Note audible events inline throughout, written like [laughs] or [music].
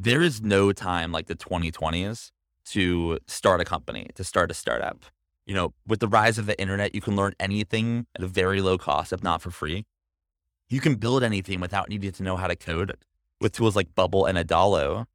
there is no time like the 2020s to start a company, to start a startup. You know, with the rise of the internet, you can learn anything at a very low cost, if not for free. You can build anything without needing to know how to code with tools like Bubble and Adalo.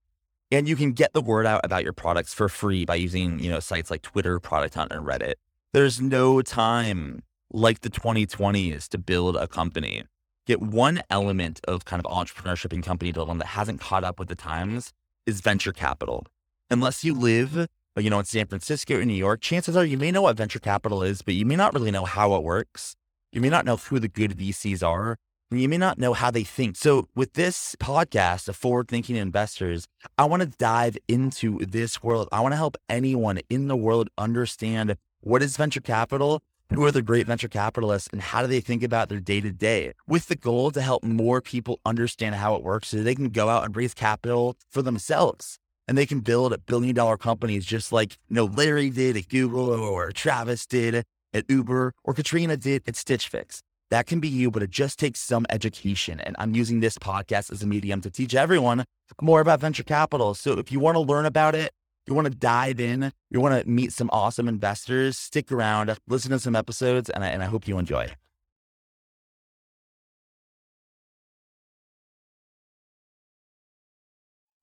And you can get the word out about your products for free by using, you know, sites like Twitter, Product Hunt, and Reddit. There's no time like the 2020s to build a company. Get one element of kind of entrepreneurship and company building that hasn't caught up with the times is venture capital. Unless you live, uh, you know, in San Francisco or New York, chances are you may know what venture capital is, but you may not really know how it works. You may not know who the good VCs are. You may not know how they think. So, with this podcast of forward thinking investors, I want to dive into this world. I want to help anyone in the world understand what is venture capital who are the great venture capitalists and how do they think about their day to day with the goal to help more people understand how it works so they can go out and raise capital for themselves and they can build a billion dollar companies just like you know Larry did at Google or Travis did at Uber or Katrina did at Stitch Fix. That can be you, but it just takes some education. And I'm using this podcast as a medium to teach everyone more about venture capital. So if you want to learn about it, you want to dive in, you want to meet some awesome investors, stick around, listen to some episodes, and I, and I hope you enjoy.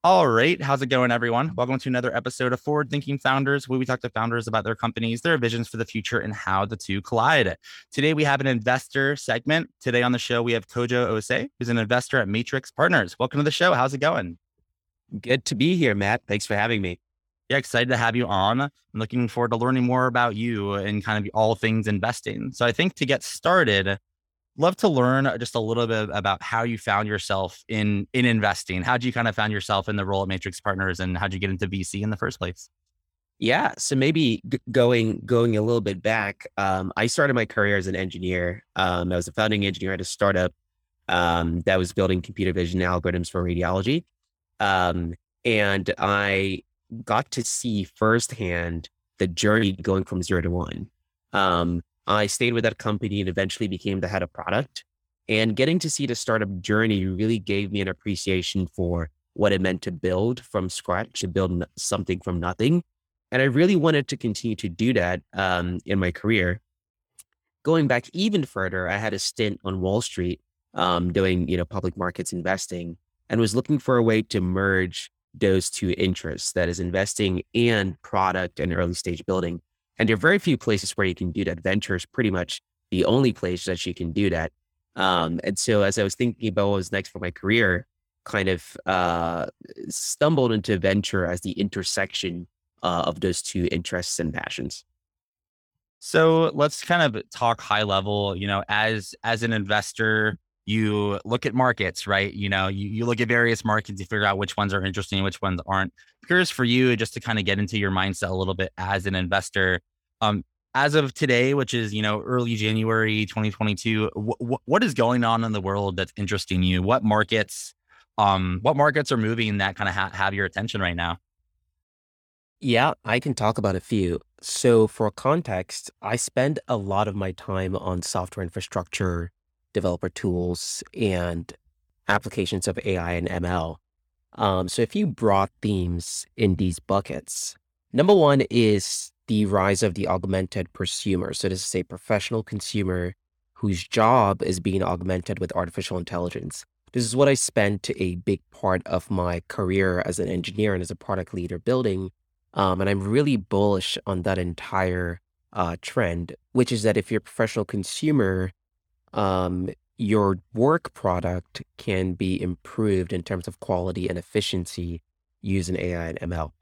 All right. How's it going, everyone? Welcome to another episode of Forward Thinking Founders, where we talk to founders about their companies, their visions for the future, and how the two collide. Today, we have an investor segment. Today on the show, we have Kojo Osei, who's an investor at Matrix Partners. Welcome to the show. How's it going? Good to be here, Matt. Thanks for having me. Yeah, excited to have you on. I'm looking forward to learning more about you and kind of all things investing. So, I think to get started, love to learn just a little bit about how you found yourself in in investing. How'd you kind of found yourself in the role at Matrix Partners, and how'd you get into VC in the first place? Yeah, so maybe g- going going a little bit back, um, I started my career as an engineer. Um, I was a founding engineer at a startup um, that was building computer vision algorithms for radiology, um, and I got to see firsthand the journey going from zero to one. Um, I stayed with that company and eventually became the head of product. And getting to see the startup journey really gave me an appreciation for what it meant to build from scratch, to build something from nothing. And I really wanted to continue to do that um, in my career. Going back even further, I had a stint on Wall Street um, doing, you know, public markets investing and was looking for a way to merge those two interests, that is investing and product and early stage building. And there are very few places where you can do that. Venture is pretty much the only place that you can do that. Um, and so as I was thinking about what was next for my career, kind of uh, stumbled into venture as the intersection uh, of those two interests and passions. So let's kind of talk high level. You know, as as an investor, you look at markets, right? You know, you, you look at various markets, you figure out which ones are interesting, which ones aren't. curious for you, just to kind of get into your mindset a little bit as an investor. Um, as of today, which is you know early January 2022, wh- what is going on in the world that's interesting you? What markets, um, what markets are moving that kind of ha- have your attention right now? Yeah, I can talk about a few. So, for context, I spend a lot of my time on software infrastructure, developer tools, and applications of AI and ML. Um, so, a few broad themes in these buckets. Number one is the rise of the augmented prosumer. So this is a professional consumer whose job is being augmented with artificial intelligence. This is what I spent a big part of my career as an engineer and as a product leader building. Um, and I'm really bullish on that entire uh, trend, which is that if you're a professional consumer, um, your work product can be improved in terms of quality and efficiency using AI and ML.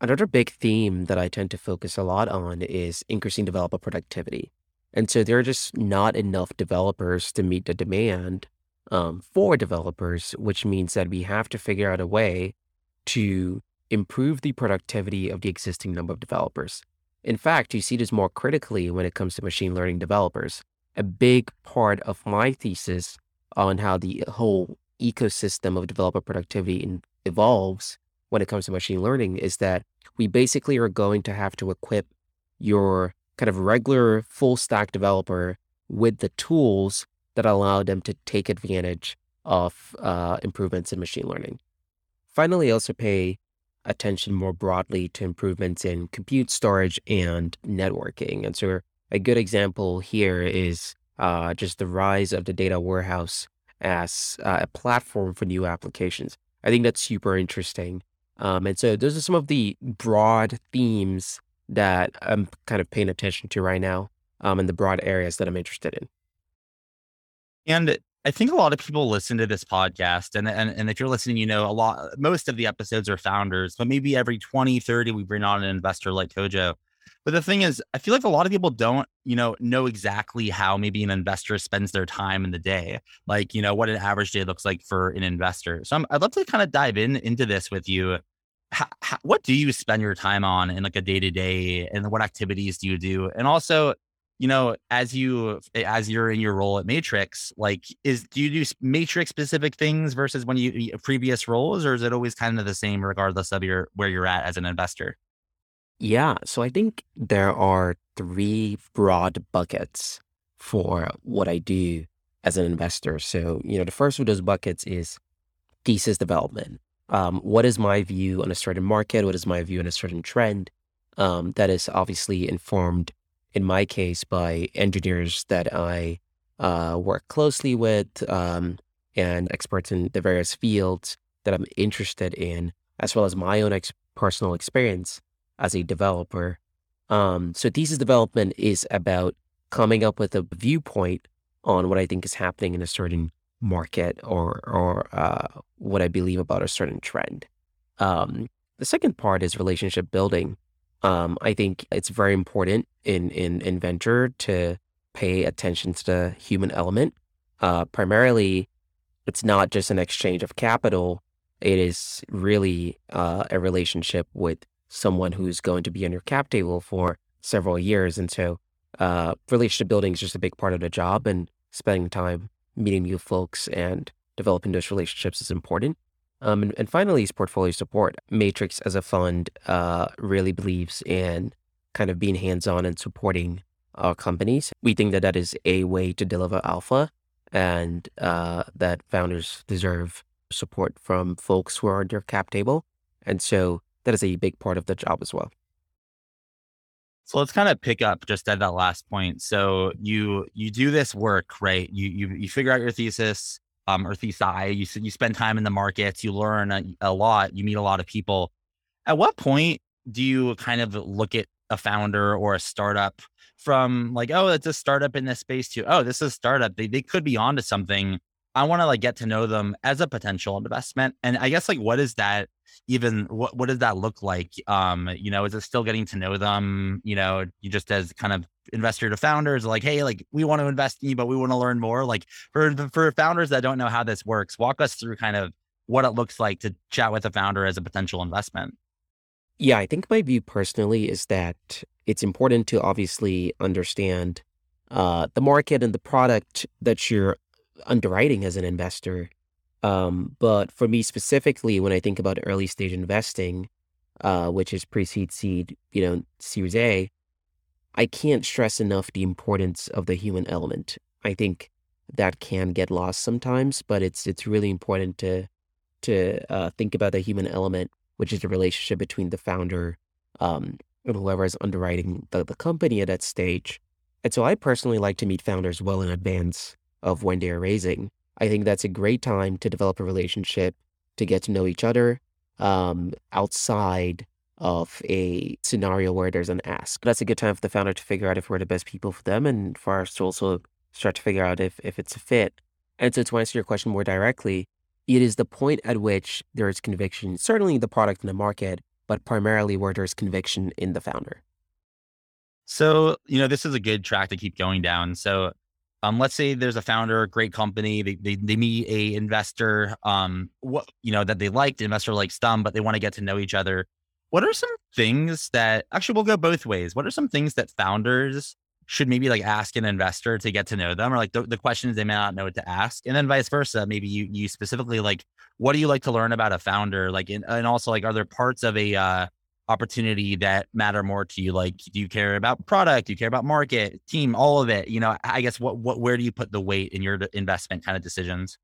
Another big theme that I tend to focus a lot on is increasing developer productivity. And so there are just not enough developers to meet the demand um, for developers, which means that we have to figure out a way to improve the productivity of the existing number of developers. In fact, you see this more critically when it comes to machine learning developers. A big part of my thesis on how the whole ecosystem of developer productivity evolves when it comes to machine learning is that we basically are going to have to equip your kind of regular full stack developer with the tools that allow them to take advantage of uh, improvements in machine learning. finally, also pay attention more broadly to improvements in compute storage and networking. And so a good example here is uh, just the rise of the data warehouse as uh, a platform for new applications. I think that's super interesting. Um, and so those are some of the broad themes that I'm kind of paying attention to right now um, and the broad areas that I'm interested in. And I think a lot of people listen to this podcast and, and and if you're listening, you know, a lot most of the episodes are founders, but maybe every 20, 30 we bring on an investor like Kojo. But the thing is, I feel like a lot of people don't, you know, know exactly how maybe an investor spends their time in the day, like, you know, what an average day looks like for an investor. So i would love to kind of dive in into this with you. How, how, what do you spend your time on in like a day to day, and what activities do you do? And also, you know, as you as you're in your role at Matrix, like is do you do Matrix specific things versus when you previous roles, or is it always kind of the same regardless of your where you're at as an investor? Yeah, so I think there are three broad buckets for what I do as an investor. So, you know, the first of those buckets is thesis development. Um, what is my view on a certain market? What is my view on a certain trend? Um, that is obviously informed in my case, by engineers that I uh, work closely with um, and experts in the various fields that I'm interested in, as well as my own ex- personal experience as a developer. Um, so, thesis development is about coming up with a viewpoint on what I think is happening in a certain market or or uh, what I believe about a certain trend. Um, the second part is relationship building. Um, I think it's very important in, in, in venture to pay attention to the human element. Uh, primarily, it's not just an exchange of capital. It is really uh, a relationship with someone who's going to be on your cap table for several years. And so, uh, relationship building is just a big part of the job, and spending time meeting new folks and developing those relationships is important. Um, and, and, finally, is portfolio support. Matrix as a fund uh, really believes in kind of being hands on and supporting our companies. We think that that is a way to deliver alpha and uh, that founders deserve support from folks who are on their cap table. And so that is a big part of the job as well. So let's kind of pick up just at that last point. So you you do this work, right? You you you figure out your thesis, um, or thesis. You you spend time in the markets, you learn a, a lot, you meet a lot of people. At what point do you kind of look at a founder or a startup from like, oh, it's a startup in this space too. oh, this is a startup. They, they could be onto something. I want to like get to know them as a potential investment. And I guess like, what is that even, what, what does that look like? Um, you know, is it still getting to know them? You know, you just as kind of investor to founders like hey like we want to invest in you but we want to learn more like for for founders that don't know how this works walk us through kind of what it looks like to chat with a founder as a potential investment yeah i think my view personally is that it's important to obviously understand uh, the market and the product that you're underwriting as an investor um, but for me specifically when i think about early stage investing uh, which is pre-seed seed you know series a I can't stress enough the importance of the human element. I think that can get lost sometimes, but it's it's really important to to uh, think about the human element, which is the relationship between the founder um, and whoever is underwriting the, the company at that stage. And so I personally like to meet founders well in advance of when they're raising. I think that's a great time to develop a relationship, to get to know each other um, outside of a scenario where there's an ask. That's a good time for the founder to figure out if we're the best people for them and for us to also start to figure out if, if it's a fit. And so to answer your question more directly, it is the point at which there is conviction, certainly the product in the market, but primarily where there's conviction in the founder. So, you know, this is a good track to keep going down. So, um, let's say there's a founder, great company, they, they, they meet a investor, um, what, you know, that they liked, the investor likes them, but they want to get to know each other. What are some things that actually we'll go both ways? What are some things that founders should maybe like ask an investor to get to know them or like the, the questions they may not know what to ask? And then vice versa, maybe you you specifically like what do you like to learn about a founder? Like in, and also like are there parts of a uh opportunity that matter more to you? Like do you care about product? Do you care about market, team, all of it? You know, I guess what what where do you put the weight in your investment kind of decisions?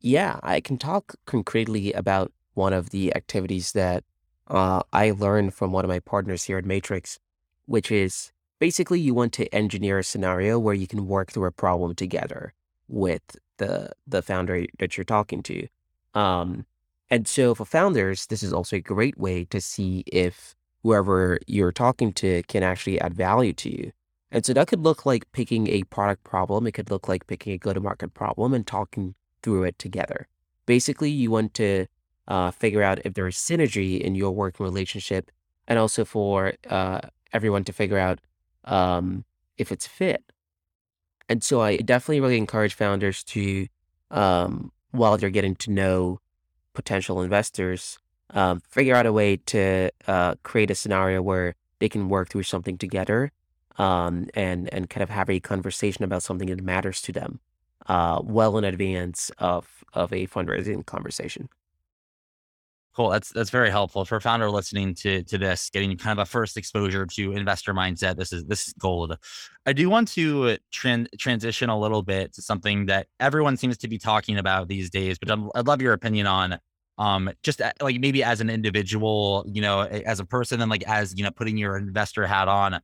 Yeah, I can talk concretely about one of the activities that uh, I learned from one of my partners here at Matrix, which is basically you want to engineer a scenario where you can work through a problem together with the the founder that you're talking to. Um, and so for founders, this is also a great way to see if whoever you're talking to can actually add value to you. And so that could look like picking a product problem. It could look like picking a go to market problem and talking through it together. Basically, you want to uh, figure out if there is synergy in your working relationship and also for uh, everyone to figure out um, if it's fit. And so I definitely really encourage founders to, um, while they're getting to know potential investors, um, figure out a way to uh, create a scenario where they can work through something together um, and and kind of have a conversation about something that matters to them uh, well in advance of of a fundraising conversation. Cool. That's that's very helpful for a founder listening to to this, getting kind of a first exposure to investor mindset. This is this is gold. I do want to tran- transition a little bit to something that everyone seems to be talking about these days, but I'd, I'd love your opinion on. Um, just like maybe as an individual, you know, as a person, and like as you know, putting your investor hat on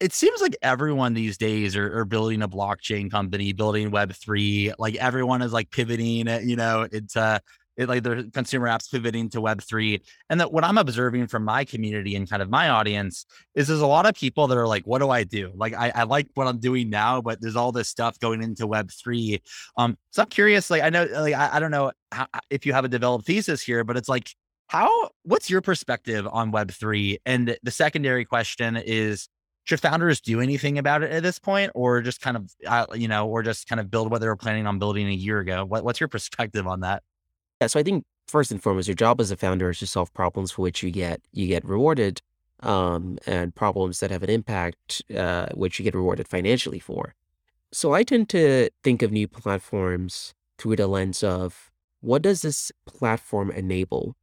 it seems like everyone these days are, are, building a blockchain company, building Web three. Like everyone is like pivoting, you know, into it, like the consumer apps pivoting to Web three. And that what I'm observing from my community and kind of my audience is there's a lot of people that are like, "What do I do? Like, I, I like what I'm doing now, but there's all this stuff going into Web three. Um, so I'm curious. Like, I know, like, I, I don't know how, if you have a developed thesis here, but it's like, how? What's your perspective on Web three? And the secondary question is should founders do anything about it at this point or just kind of uh, you know or just kind of build what they were planning on building a year ago what, what's your perspective on that yeah so i think first and foremost your job as a founder is to solve problems for which you get you get rewarded um, and problems that have an impact uh, which you get rewarded financially for so i tend to think of new platforms through the lens of what does this platform enable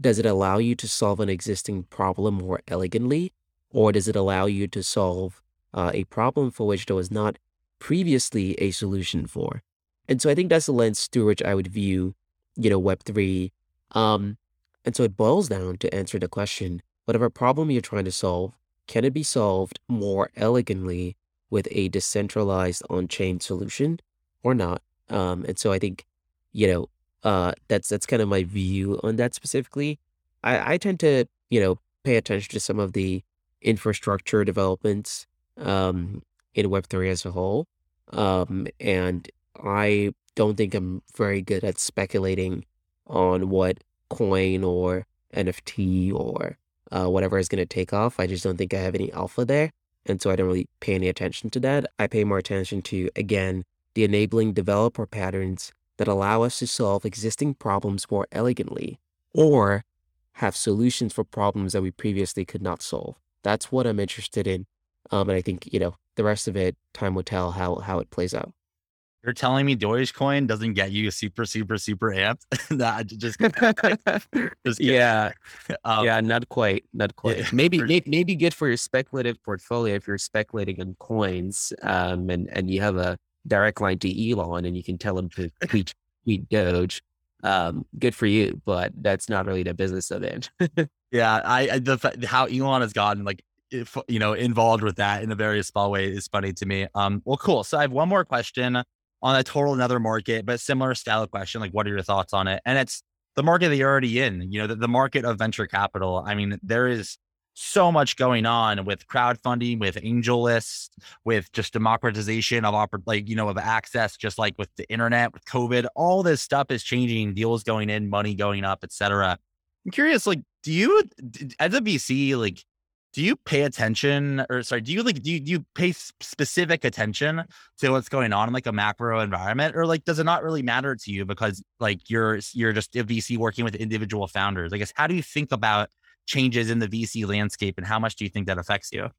does it allow you to solve an existing problem more elegantly or does it allow you to solve uh, a problem for which there was not previously a solution for? And so I think that's the lens through which I would view, you know, Web3. Um, and so it boils down to answer the question whatever problem you're trying to solve, can it be solved more elegantly with a decentralized on chain solution or not? Um, and so I think, you know, uh, that's that's kind of my view on that specifically. I, I tend to, you know, pay attention to some of the infrastructure developments um, in Web3 as a whole. Um, and I don't think I'm very good at speculating on what coin or NFT or uh, whatever is going to take off. I just don't think I have any alpha there. And so I don't really pay any attention to that. I pay more attention to, again, the enabling developer patterns that allow us to solve existing problems more elegantly or have solutions for problems that we previously could not solve. That's what I'm interested in. Um, and I think, you know, the rest of it, time will tell how how it plays out. You're telling me Dogecoin doesn't get you super, super, super amped? that [laughs] just, [laughs] just yeah, [laughs] um, yeah, not quite, not quite. Yeah, maybe, for, maybe, maybe good for your speculative portfolio if you're speculating in coins, um, and and you have a direct line to Elon, and you can tell him to tweet tweet Doge. Um, good for you, but that's not really the business of it. Yeah, I, I the how Elon has gotten like if, you know involved with that in a very small way is funny to me. Um, well, cool. So I have one more question on a total another market, but similar style question. Like, what are your thoughts on it? And it's the market that you're already in. You know, the, the market of venture capital. I mean, there is so much going on with crowdfunding, with angel AngelList, with just democratization of oppor- like you know of access, just like with the internet, with COVID, all this stuff is changing. Deals going in, money going up, etc. I'm curious, like, do you as a VC, like, do you pay attention or sorry, do you like do you, do you pay specific attention to what's going on in like a macro environment, or like does it not really matter to you because like you're you're just a VC working with individual founders? I guess how do you think about changes in the VC landscape, and how much do you think that affects you?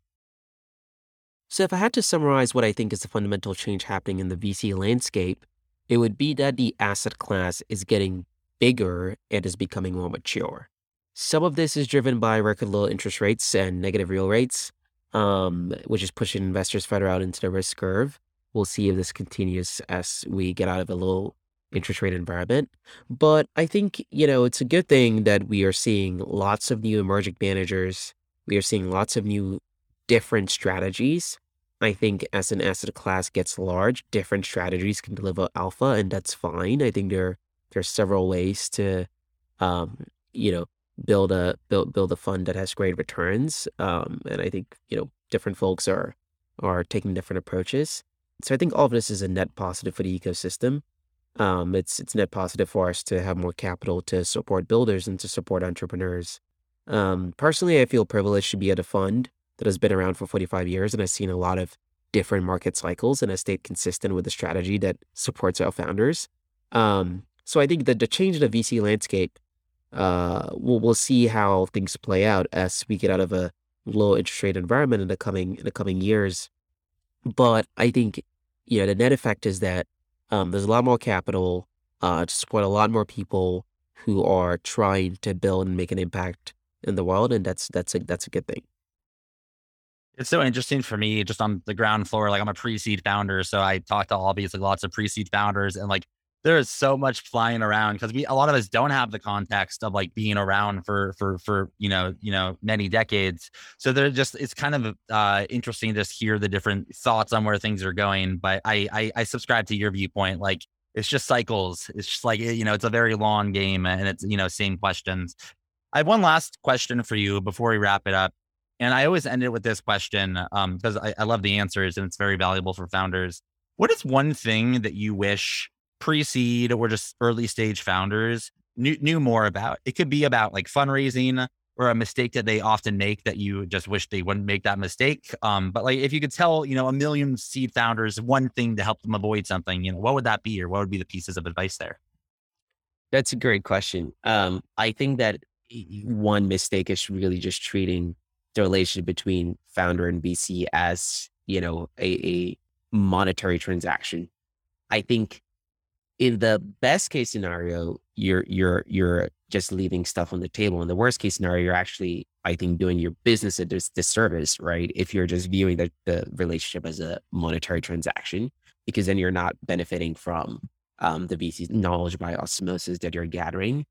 So, if I had to summarize what I think is the fundamental change happening in the VC landscape, it would be that the asset class is getting bigger and is becoming more mature. Some of this is driven by record low interest rates and negative real rates, um, which is pushing investors further out into the risk curve. We'll see if this continues as we get out of a low interest rate environment. But I think, you know, it's a good thing that we are seeing lots of new emerging managers. We are seeing lots of new different strategies. I think as an asset class gets large, different strategies can deliver alpha, and that's fine. I think there there's several ways to, um, you know, build a build build a fund that has great returns. Um, and I think you know different folks are are taking different approaches. So I think all of this is a net positive for the ecosystem. Um, it's it's net positive for us to have more capital to support builders and to support entrepreneurs. Um, personally, I feel privileged to be at a fund that has been around for 45 years and has seen a lot of different market cycles and has stayed consistent with the strategy that supports our founders. Um, so I think that the change in the VC landscape, uh, we'll we'll see how things play out as we get out of a low interest rate environment in the coming in the coming years. But I think you know the net effect is that um, there's a lot more capital uh, to support a lot more people who are trying to build and make an impact in the world, and that's that's a that's a good thing. It's so interesting for me, just on the ground floor. Like I'm a pre-seed founder, so I talk to obviously lots of pre-seed founders, and like there is so much flying around because we a lot of us don't have the context of like being around for for for you know you know many decades. So they're just it's kind of uh interesting to just hear the different thoughts on where things are going but I, I i subscribe to your viewpoint like it's just cycles. It's just like you know it's a very long game and it's you know same questions. I have one last question for you before we wrap it up and i always end it with this question um because I, I love the answers and it's very valuable for founders. What is one thing that you wish pre-seed or just early stage founders knew, knew more about. It could be about like fundraising or a mistake that they often make that you just wish they wouldn't make that mistake. Um, but like if you could tell, you know, a million seed founders one thing to help them avoid something, you know, what would that be or what would be the pieces of advice there? That's a great question. Um, I think that one mistake is really just treating the relationship between founder and VC as, you know, a, a monetary transaction. I think in the best case scenario, you're you're you're just leaving stuff on the table. In the worst case scenario, you're actually, I think, doing your business a dis- disservice, right? If you're just viewing the, the relationship as a monetary transaction, because then you're not benefiting from um, the VC's knowledge by osmosis that you're gathering.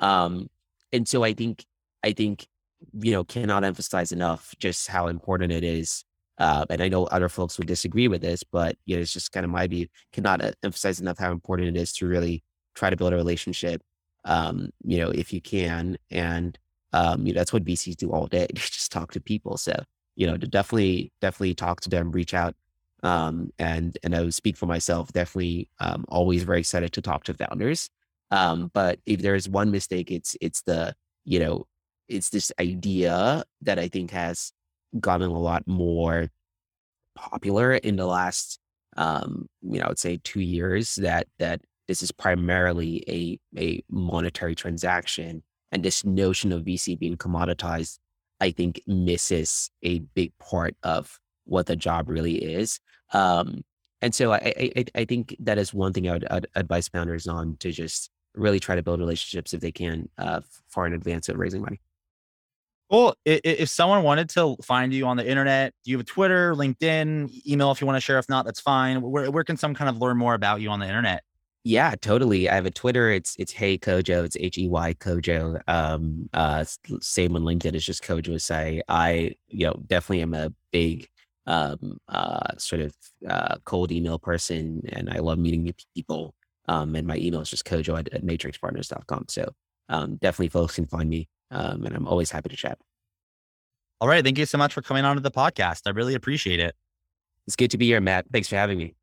Um, and so I think I think you know cannot emphasize enough just how important it is uh, and I know other folks would disagree with this, but you know, it's just kind of my view. Cannot uh, emphasize enough how important it is to really try to build a relationship. Um, you know, if you can, and um, you know, that's what VCs do all day. [laughs] just talk to people. So you know, to definitely, definitely talk to them, reach out, um, and and I would speak for myself. Definitely, um, always very excited to talk to founders. Um, but if there is one mistake, it's it's the you know, it's this idea that I think has gotten a lot more popular in the last um, you know, I would say two years that that this is primarily a a monetary transaction. And this notion of VC being commoditized, I think misses a big part of what the job really is. Um, and so I, I, I think that is one thing I would I'd advise founders on to just really try to build relationships if they can uh, far in advance of raising money. Well, if someone wanted to find you on the internet, do you have a Twitter, LinkedIn, email if you want to share? If not, that's fine. Where, where can some kind of learn more about you on the internet? Yeah, totally. I have a Twitter. It's it's Hey Kojo. It's H E Y Kojo. Um, uh, same on LinkedIn. It's just Kojo Osei. I you know definitely am a big um uh sort of uh cold email person, and I love meeting new people. Um, and my email is just Kojo at, at matrixpartners.com. So um, definitely folks can find me um, and I'm always happy to chat. All right. Thank you so much for coming on to the podcast. I really appreciate it. It's good to be here, Matt. Thanks for having me.